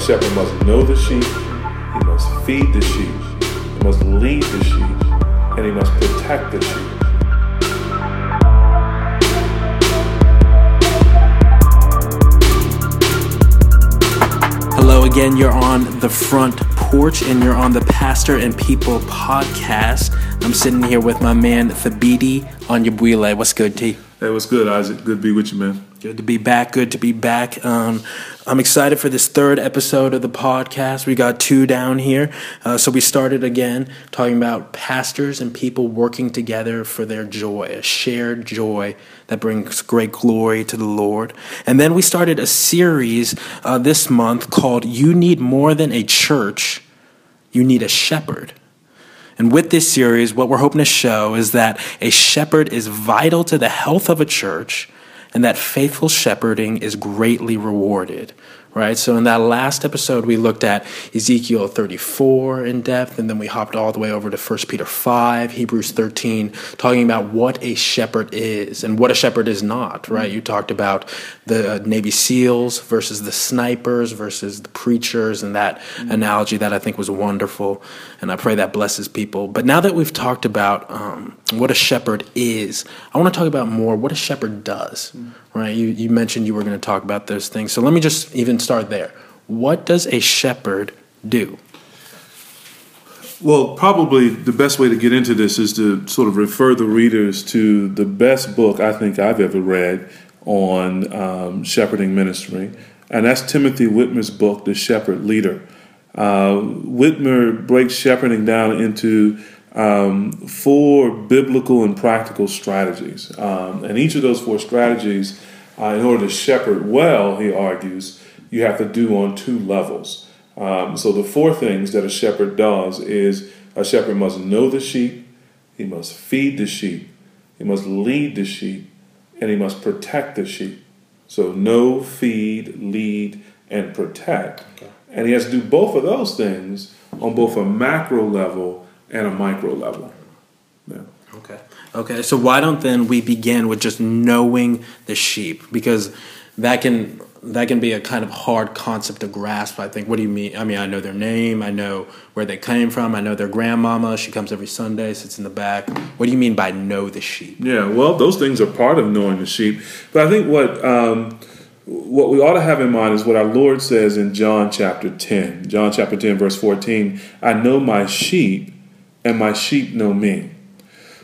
A shepherd must know the sheep, he must feed the sheep, he must lead the sheep, and he must protect the sheep. Hello again, you're on the front porch and you're on the Pastor and People podcast. I'm sitting here with my man Thabiti Anyabwile. What's good, T? Hey, what's good, Isaac? Good to be with you, man. Good to be back. Good to be back. Um, I'm excited for this third episode of the podcast. We got two down here. Uh, so we started again talking about pastors and people working together for their joy, a shared joy that brings great glory to the Lord. And then we started a series uh, this month called You Need More Than a Church, You Need a Shepherd. And with this series, what we're hoping to show is that a shepherd is vital to the health of a church and that faithful shepherding is greatly rewarded right? So in that last episode, we looked at Ezekiel 34 in depth, and then we hopped all the way over to 1 Peter 5, Hebrews 13, talking about what a shepherd is and what a shepherd is not, right? Mm-hmm. You talked about the Navy SEALs versus the snipers versus the preachers, and that mm-hmm. analogy that I think was wonderful, and I pray that blesses people. But now that we've talked about um, what a shepherd is, I want to talk about more what a shepherd does, mm-hmm. Right? You, you mentioned you were going to talk about those things. So let me just even start there. What does a shepherd do? Well, probably the best way to get into this is to sort of refer the readers to the best book I think I've ever read on um, shepherding ministry, and that's Timothy Witmer's book, The Shepherd Leader. Uh, Witmer breaks shepherding down into um, four biblical and practical strategies. Um, and each of those four strategies, uh, in order to shepherd well, he argues, you have to do on two levels. Um, so the four things that a shepherd does is a shepherd must know the sheep, he must feed the sheep, he must lead the sheep, and he must protect the sheep. So know, feed, lead, and protect. Okay. And he has to do both of those things on both a macro level and a micro level. Yeah. Okay. Okay. So why don't then we begin with just knowing the sheep because that can that can be a kind of hard concept to grasp. I think. What do you mean? I mean, I know their name. I know where they came from. I know their grandmama. She comes every Sunday, sits in the back. What do you mean by know the sheep? Yeah. Well, those things are part of knowing the sheep. But I think what um, what we ought to have in mind is what our Lord says in John chapter ten. John chapter ten, verse fourteen. I know my sheep, and my sheep know me.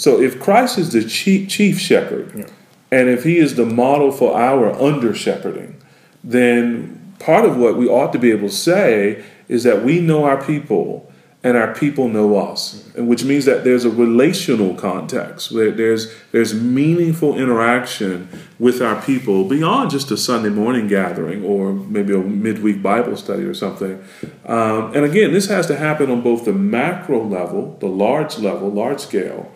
So if Christ is the chief, chief shepherd, yeah. and if he is the model for our under shepherding, then part of what we ought to be able to say is that we know our people and our people know us, and which means that there's a relational context where there's there's meaningful interaction with our people beyond just a Sunday morning gathering or maybe a midweek Bible study or something. Um, and again, this has to happen on both the macro level, the large level, large scale,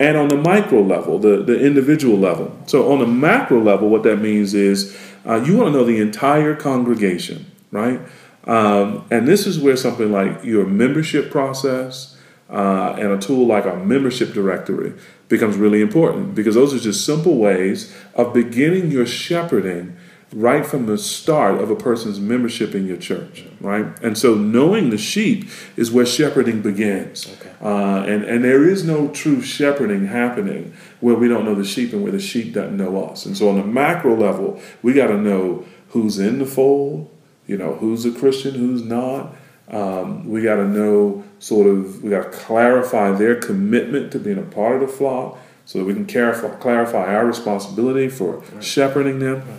and on the micro level, the, the individual level. So on the macro level, what that means is uh, you want to know the entire congregation, right? Um, and this is where something like your membership process uh, and a tool like our membership directory becomes really important because those are just simple ways of beginning your shepherding right from the start of a person's membership in your church, right? And so knowing the sheep is where shepherding begins. Okay. Uh, and, and there is no true shepherding happening where we don't know the sheep and where the sheep doesn't know us. And so on the macro level, we got to know who's in the fold, you know, who's a Christian, who's not. Um, we got to know sort of, we got to clarify their commitment to being a part of the flock so that we can clarify, clarify our responsibility for right. shepherding them. Right.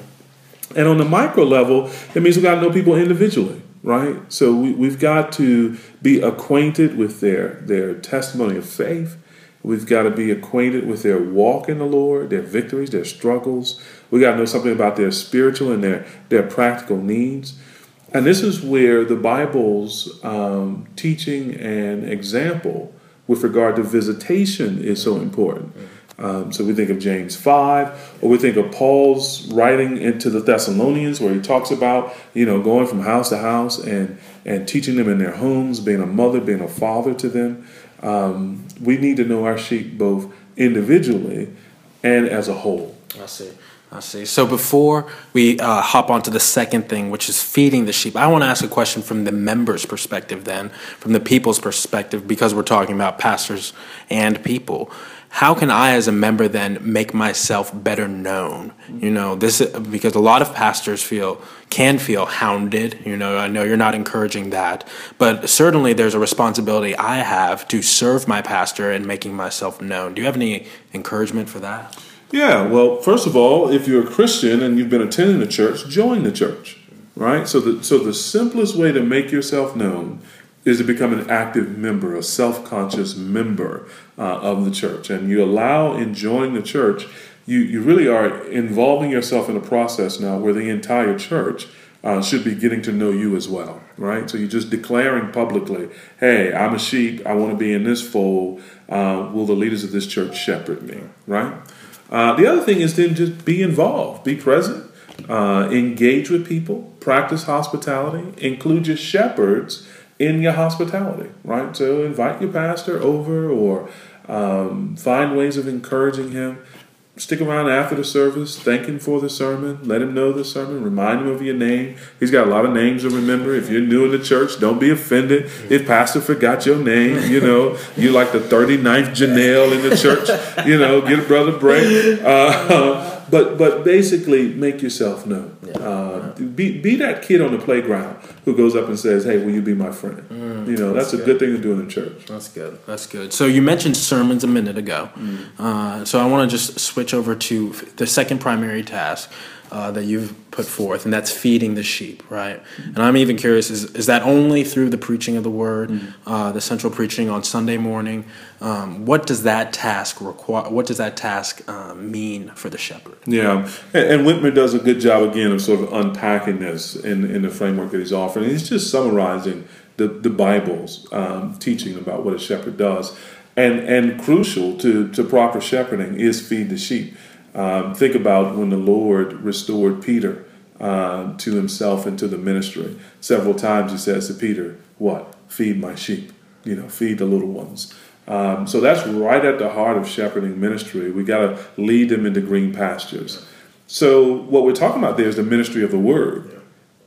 And on the micro level, it means we got to know people individually, right? So we, we've got to be acquainted with their, their testimony of faith. We've got to be acquainted with their walk in the Lord, their victories, their struggles. We got to know something about their spiritual and their, their practical needs. And this is where the Bible's um, teaching and example with regard to visitation is so important. Um, so we think of James 5, or we think of Paul's writing into the Thessalonians, where he talks about, you know, going from house to house and, and teaching them in their homes, being a mother, being a father to them. Um, we need to know our sheep both individually and as a whole. I see. I see. So before we uh, hop onto the second thing, which is feeding the sheep, I want to ask a question from the members' perspective, then, from the people's perspective, because we're talking about pastors and people. How can I, as a member, then make myself better known? You know, this because a lot of pastors feel can feel hounded. You know, I know you're not encouraging that, but certainly there's a responsibility I have to serve my pastor and making myself known. Do you have any encouragement for that? Yeah, well, first of all, if you're a Christian and you've been attending the church, join the church, right? So the so the simplest way to make yourself known is to become an active member, a self-conscious member uh, of the church, and you allow in joining the church, you you really are involving yourself in a process now where the entire church. Uh, should be getting to know you as well, right? So you're just declaring publicly, "Hey, I'm a sheep. I want to be in this fold. Uh, will the leaders of this church shepherd me?" Right? Uh, the other thing is then just be involved, be present, uh, engage with people, practice hospitality, include your shepherds in your hospitality, right? So invite your pastor over or um, find ways of encouraging him stick around after the service, thank him for the sermon, let him know the sermon, remind him of your name. He's got a lot of names to remember. If you're new in the church, don't be offended if pastor forgot your name. You know, you're like the 39th Janelle in the church. You know, get a brother break. Uh, but but basically make yourself known. Uh, be be that kid on the playground who goes up and says, "Hey, will you be my friend?" Mm, you know, that's, that's a good. thing to do in the church. That's good. That's good. So you mentioned sermons a minute ago. Mm. Uh, so I want to just switch over to the second primary task, uh, that you've put forth, and that's feeding the sheep, right? And I'm even curious: is is that only through the preaching of the word, mm-hmm. uh, the central preaching on Sunday morning? Um, what does that task require? What does that task uh, mean for the shepherd? Yeah, and, and Witmer does a good job again of sort of unpacking this in in the framework that he's offering. He's just summarizing the the Bible's um, teaching about what a shepherd does. And, and crucial to, to proper shepherding is feed the sheep. Um, think about when the Lord restored Peter uh, to himself and to the ministry. Several times he says to Peter, What? Feed my sheep. You know, feed the little ones. Um, so that's right at the heart of shepherding ministry. We got to lead them into green pastures. So what we're talking about there is the ministry of the word.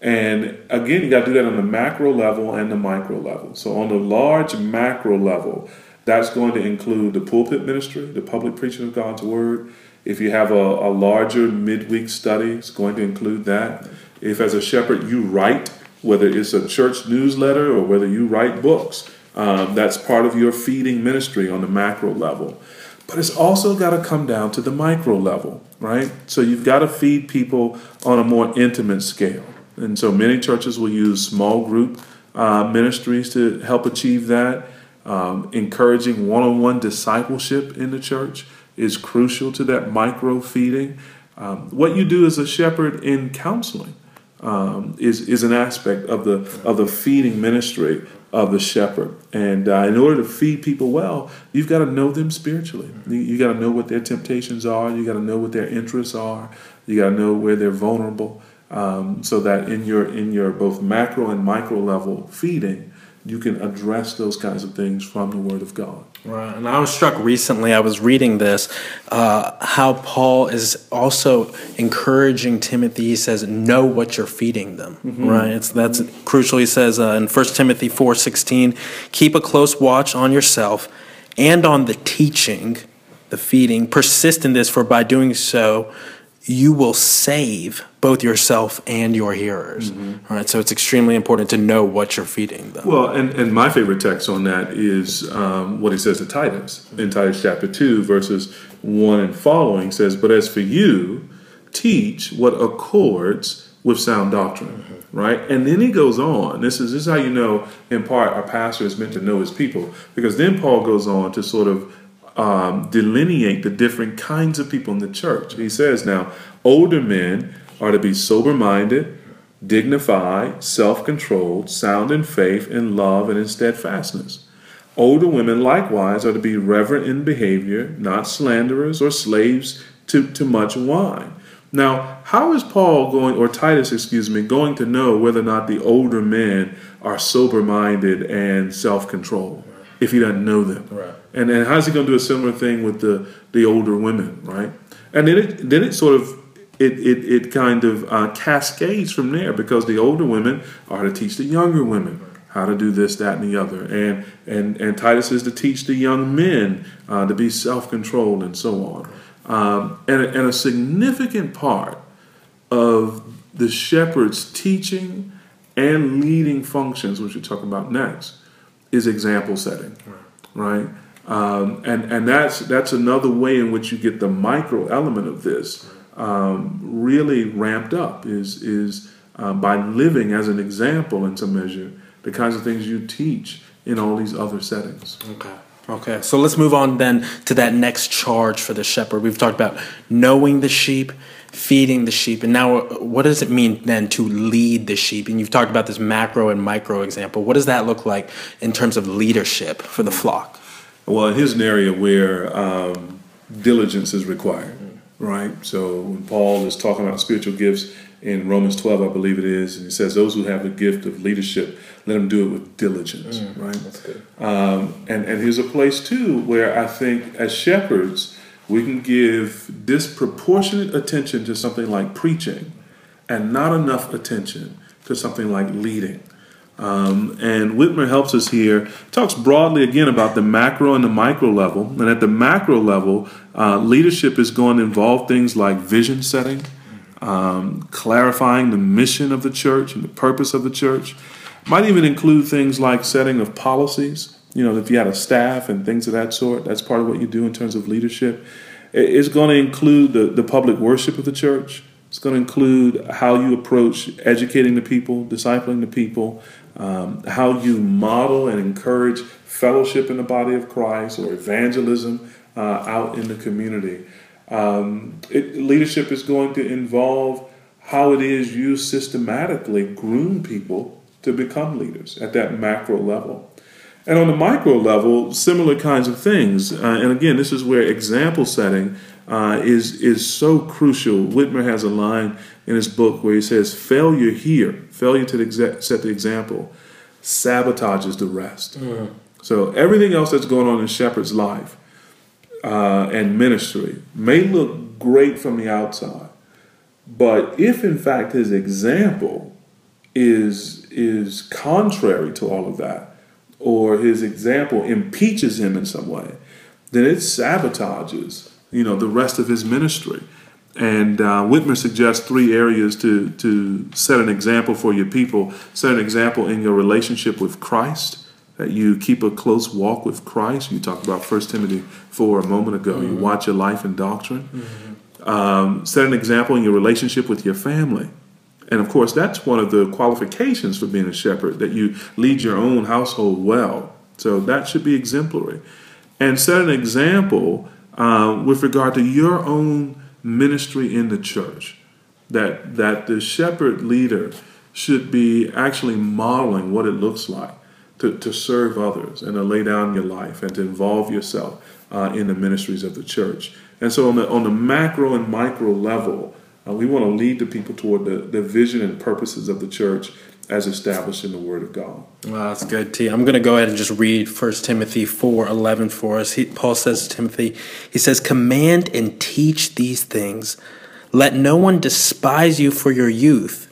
And again, you got to do that on the macro level and the micro level. So on the large macro level, that's going to include the pulpit ministry, the public preaching of God's word. If you have a, a larger midweek study, it's going to include that. If, as a shepherd, you write, whether it's a church newsletter or whether you write books, um, that's part of your feeding ministry on the macro level. But it's also got to come down to the micro level, right? So you've got to feed people on a more intimate scale. And so many churches will use small group uh, ministries to help achieve that. Um, encouraging one on one discipleship in the church is crucial to that micro feeding. Um, what you do as a shepherd in counseling um, is is an aspect of the of the feeding ministry of the shepherd. And uh, in order to feed people well, you've got to know them spiritually. You, you got to know what their temptations are. You got to know what their interests are. You got to know where they're vulnerable, um, so that in your in your both macro and micro level feeding, you can address those kinds of things from the Word of God. Right, and I was struck recently. I was reading this uh, how Paul is also encouraging Timothy. He says, "Know what you're feeding them." Mm-hmm. Right, it's that's mm-hmm. crucial. He says uh, in 1 Timothy four sixteen, "Keep a close watch on yourself and on the teaching, the feeding. Persist in this, for by doing so, you will save both yourself and your hearers. Mm-hmm. Right, so it's extremely important to know what you're feeding them. Well, and, and my favorite text on that is um, what he says to Titus in Titus chapter 2, verses 1 and following says, But as for you, teach what accords with sound doctrine. Mm-hmm. Right? And then he goes on. This is, this is how you know, in part, our pastor is meant to know his people. Because then Paul goes on to sort of um, delineate the different kinds of people in the church. He says now, older men are to be sober minded, dignified, self controlled, sound in faith, in love, and in steadfastness. Older women likewise are to be reverent in behavior, not slanderers or slaves to, to much wine. Now, how is Paul going, or Titus, excuse me, going to know whether or not the older men are sober minded and self controlled if he doesn't know them? Right. And then how's he going to do a similar thing with the, the older women, right? And then it, then it sort of it, it, it kind of uh, cascades from there because the older women are to teach the younger women how to do this, that, and the other. And, and, and Titus is to teach the young men uh, to be self controlled and so on. Um, and, and a significant part of the shepherd's teaching and leading functions, which we're talking about next, is example setting, right? Um, and and that's that's another way in which you get the micro element of this um, really ramped up is is uh, by living as an example in some measure the kinds of things you teach in all these other settings. Okay. Okay. So let's move on then to that next charge for the shepherd. We've talked about knowing the sheep, feeding the sheep, and now what does it mean then to lead the sheep? And you've talked about this macro and micro example. What does that look like in terms of leadership for the flock? Well, here's an area where um, diligence is required, right? So when Paul is talking about spiritual gifts in Romans 12, I believe it is, and he says, Those who have the gift of leadership, let them do it with diligence, mm, right? That's good. Um, and, and here's a place, too, where I think as shepherds, we can give disproportionate attention to something like preaching and not enough attention to something like leading. Um, and Witmer helps us here, talks broadly again about the macro and the micro level. And at the macro level, uh, leadership is going to involve things like vision setting, um, clarifying the mission of the church and the purpose of the church. Might even include things like setting of policies. You know, if you had a staff and things of that sort, that's part of what you do in terms of leadership. It's going to include the, the public worship of the church. It's going to include how you approach educating the people, discipling the people, um, how you model and encourage fellowship in the body of Christ or evangelism uh, out in the community. Um, it, leadership is going to involve how it is you systematically groom people to become leaders at that macro level. And on the micro level, similar kinds of things. Uh, and again, this is where example setting uh, is is so crucial. Witmer has a line in his book where he says, "Failure here, failure to exa- set the example, sabotages the rest." Mm. So everything else that's going on in Shepherd's life uh, and ministry may look great from the outside, but if in fact his example is is contrary to all of that, or his example impeaches him in some way, then it sabotages you know the rest of his ministry. And uh, Witmer suggests three areas to to set an example for your people. Set an example in your relationship with Christ. That you keep a close walk with Christ. You talked about 1 Timothy 4 a moment ago. Mm-hmm. You watch your life and doctrine. Mm-hmm. Um, set an example in your relationship with your family. And of course, that's one of the qualifications for being a shepherd that you lead your own household well. So that should be exemplary. And set an example uh, with regard to your own ministry in the church. That, that the shepherd leader should be actually modeling what it looks like to, to serve others and to lay down your life and to involve yourself uh, in the ministries of the church. And so, on the, on the macro and micro level, uh, we want to lead the people toward the, the vision and purposes of the church as established in the Word of God. Wow, that's good, T. I'm going to go ahead and just read 1 Timothy 4 11 for us. He, Paul says to Timothy, he says, Command and teach these things. Let no one despise you for your youth,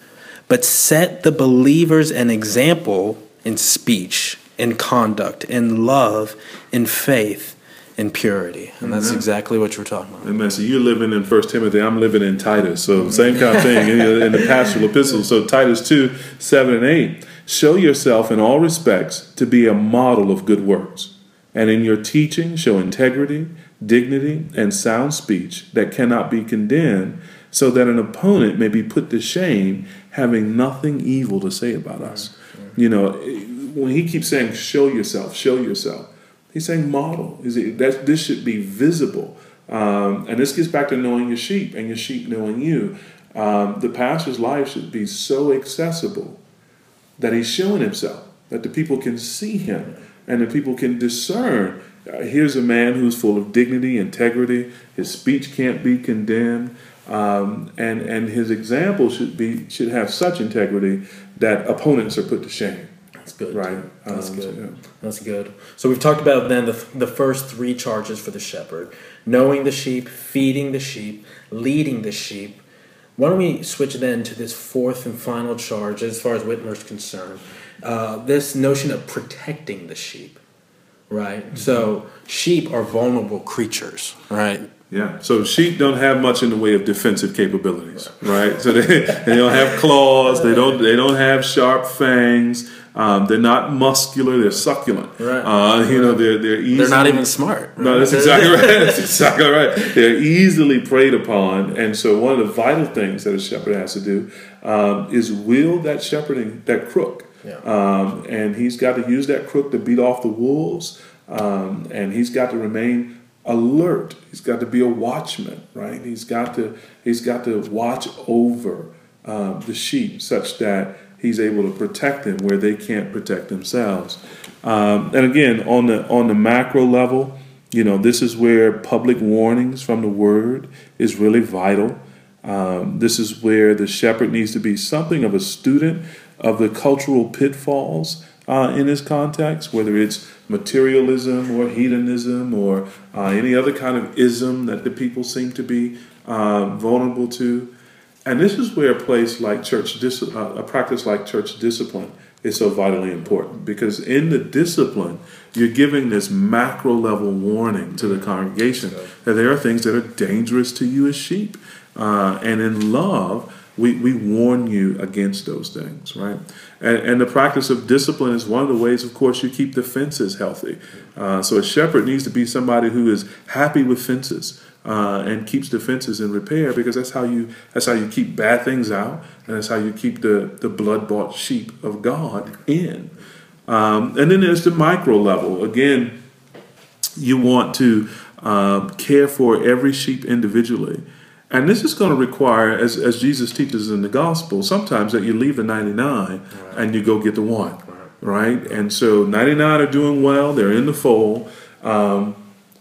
but set the believers an example in speech, in conduct, in love, in faith in purity. And that's mm-hmm. exactly what you're talking about. Amen. So you're living in First Timothy, I'm living in Titus. So same kind of thing in, the pastoral epistles. So Titus 2, 7 and 8. Show yourself in all respects to be a model of good works. And in your teaching, show integrity, dignity, and sound speech that cannot be condemned, so that an opponent may be put to shame, having nothing evil to say about us. You know, when he keeps saying, show yourself, show yourself, He's saying model. That this should be visible, um, and this gets back to knowing your sheep and your sheep knowing you. Um, the pastor's life should be so accessible that he's showing himself, that the people can see him, and the people can discern. Uh, here's a man who's full of dignity, integrity. His speech can't be condemned, um, and and his example should be should have such integrity that opponents are put to shame. That's good. Right. That's um, good. Yeah. That's good. So we've talked about then the, the first three charges for the shepherd knowing the sheep, feeding the sheep, leading the sheep. why don't we switch then to this fourth and final charge as far as Witmer's concerned? Uh, this notion of protecting the sheep, right? Mm-hmm. So sheep are vulnerable creatures, right? Yeah. So sheep don't have much in the way of defensive capabilities, right? So they, they don't have claws. They don't they don't have sharp fangs. Um, they're not muscular. They're succulent. Right. Uh, you know, they're they're easily, they're not even smart. No, that's exactly right. That's exactly right. They're easily preyed upon, and so one of the vital things that a shepherd has to do um, is wield that shepherding that crook. Yeah. Um, and he's got to use that crook to beat off the wolves, um, and he's got to remain alert. He's got to be a watchman, right? He's got to he's got to watch over um, the sheep such that he's able to protect them where they can't protect themselves. Um, and again, on the on the macro level, you know, this is where public warnings from the word is really vital. Um, this is where the shepherd needs to be something of a student of the cultural pitfalls uh, in this context, whether it's materialism or hedonism or uh, any other kind of ism that the people seem to be uh, vulnerable to. And this is where a place like church, uh, a practice like church discipline is so vitally important because in the discipline, you're giving this macro level warning to the congregation that there are things that are dangerous to you as sheep. Uh, and in love, we, we warn you against those things, right? And, and the practice of discipline is one of the ways, of course, you keep the fences healthy. Uh, so a shepherd needs to be somebody who is happy with fences. Uh, and keeps defenses in repair because that's how you that's how you keep bad things out and that's how you keep the the blood bought sheep of God in. Um, and then there's the micro level. Again, you want to uh, care for every sheep individually. And this is going to require, as, as Jesus teaches in the gospel, sometimes that you leave the 99 right. and you go get the one, right. right? And so 99 are doing well, they're in the fold. Um,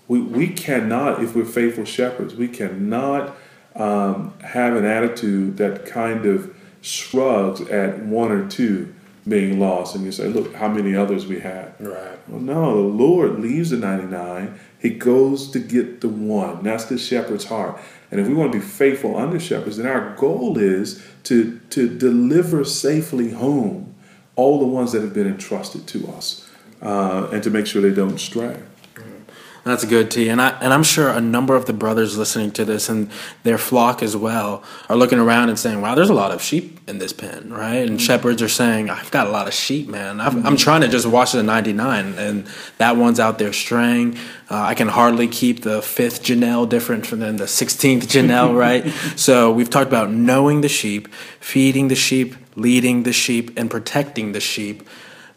we, we cannot, if we're faithful shepherds, we cannot um, have an attitude that kind of shrugs at one or two being lost and you say, look how many others we have. Right. Well, no, the Lord leaves the 99. He goes to get the one. That's the shepherd's heart. And if we want to be faithful under shepherds, then our goal is to, to deliver safely home all the ones that have been entrusted to us uh, and to make sure they don't stray. That's good, T. And I and I'm sure a number of the brothers listening to this and their flock as well are looking around and saying, "Wow, there's a lot of sheep in this pen, right?" And mm-hmm. shepherds are saying, "I've got a lot of sheep, man. i am mm-hmm. trying to just watch the 99, and that one's out there straying. Uh, I can hardly keep the fifth Janelle different from the 16th Janelle, right? so we've talked about knowing the sheep, feeding the sheep, leading the sheep, and protecting the sheep."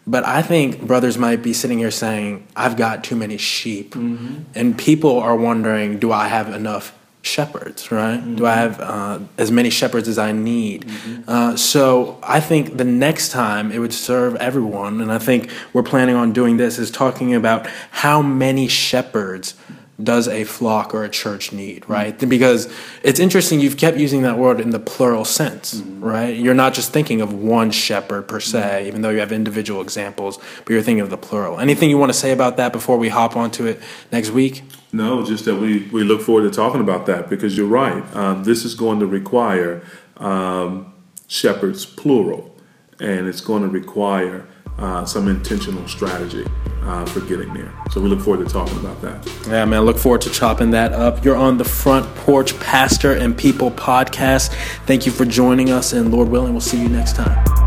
But I think brothers might be sitting here saying, I've got too many sheep. Mm-hmm. And people are wondering, do I have enough shepherds, right? Mm-hmm. Do I have uh, as many shepherds as I need? Mm-hmm. Uh, so I think the next time it would serve everyone, and I think we're planning on doing this, is talking about how many shepherds does a flock or a church need, right? Mm-hmm. Because it's interesting, you've kept using that word in the plural sense, mm-hmm. right? You're not just thinking of one shepherd per se, mm-hmm. even though you have individual examples, but you're thinking of the plural. Anything you want to say about that before we hop onto it next week? No, just that we, we look forward to talking about that because you're right. Um, this is going to require um, shepherds, plural, and it's going to require uh, some intentional strategy uh, for getting there. So we look forward to talking about that. Yeah, man, look forward to chopping that up. You're on the Front Porch Pastor and People podcast. Thank you for joining us, and Lord willing, we'll see you next time.